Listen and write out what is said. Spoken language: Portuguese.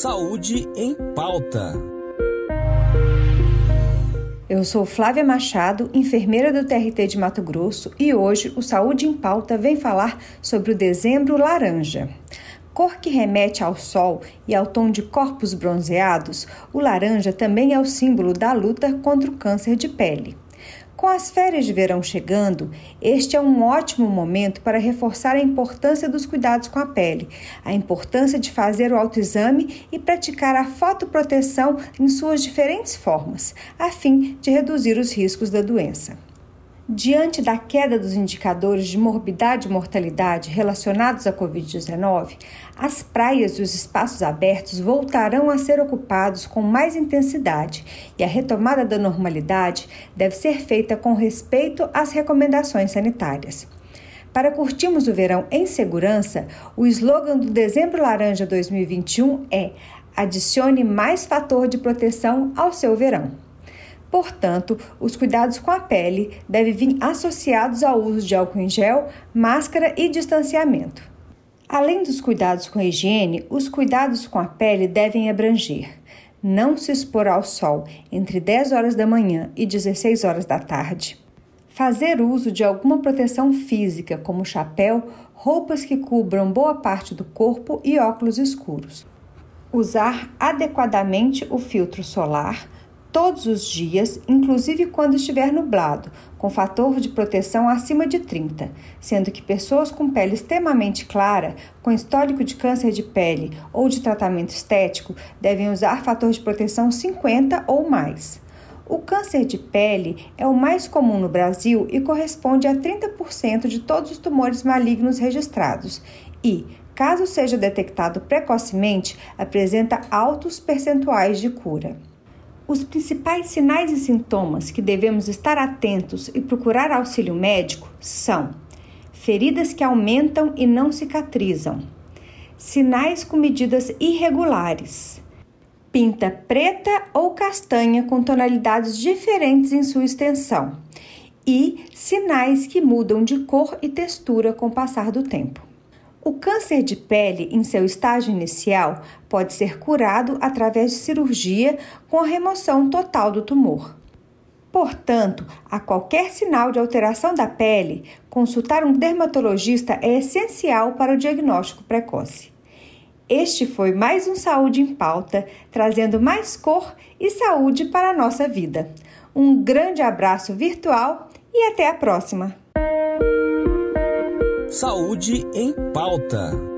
Saúde em Pauta. Eu sou Flávia Machado, enfermeira do TRT de Mato Grosso, e hoje o Saúde em Pauta vem falar sobre o dezembro laranja. Cor que remete ao sol e ao tom de corpos bronzeados, o laranja também é o símbolo da luta contra o câncer de pele. Com as férias de verão chegando, este é um ótimo momento para reforçar a importância dos cuidados com a pele, a importância de fazer o autoexame e praticar a fotoproteção em suas diferentes formas, a fim de reduzir os riscos da doença. Diante da queda dos indicadores de morbidade e mortalidade relacionados à Covid-19, as praias e os espaços abertos voltarão a ser ocupados com mais intensidade e a retomada da normalidade deve ser feita com respeito às recomendações sanitárias. Para curtirmos o verão em segurança, o slogan do Dezembro Laranja 2021 é: Adicione mais fator de proteção ao seu verão. Portanto, os cuidados com a pele devem vir associados ao uso de álcool em gel, máscara e distanciamento. Além dos cuidados com a higiene, os cuidados com a pele devem abranger não se expor ao sol entre 10 horas da manhã e 16 horas da tarde. Fazer uso de alguma proteção física, como chapéu, roupas que cubram boa parte do corpo e óculos escuros. Usar adequadamente o filtro solar todos os dias, inclusive quando estiver nublado, com fator de proteção acima de 30, sendo que pessoas com pele extremamente clara, com histórico de câncer de pele ou de tratamento estético, devem usar fator de proteção 50 ou mais. O câncer de pele é o mais comum no Brasil e corresponde a 30% de todos os tumores malignos registrados e, caso seja detectado precocemente, apresenta altos percentuais de cura. Os principais sinais e sintomas que devemos estar atentos e procurar auxílio médico são feridas que aumentam e não cicatrizam, sinais com medidas irregulares, pinta preta ou castanha com tonalidades diferentes em sua extensão e sinais que mudam de cor e textura com o passar do tempo. O câncer de pele, em seu estágio inicial, pode ser curado através de cirurgia com a remoção total do tumor. Portanto, a qualquer sinal de alteração da pele, consultar um dermatologista é essencial para o diagnóstico precoce. Este foi mais um Saúde em Pauta, trazendo mais cor e saúde para a nossa vida. Um grande abraço virtual e até a próxima! Saúde em Pauta.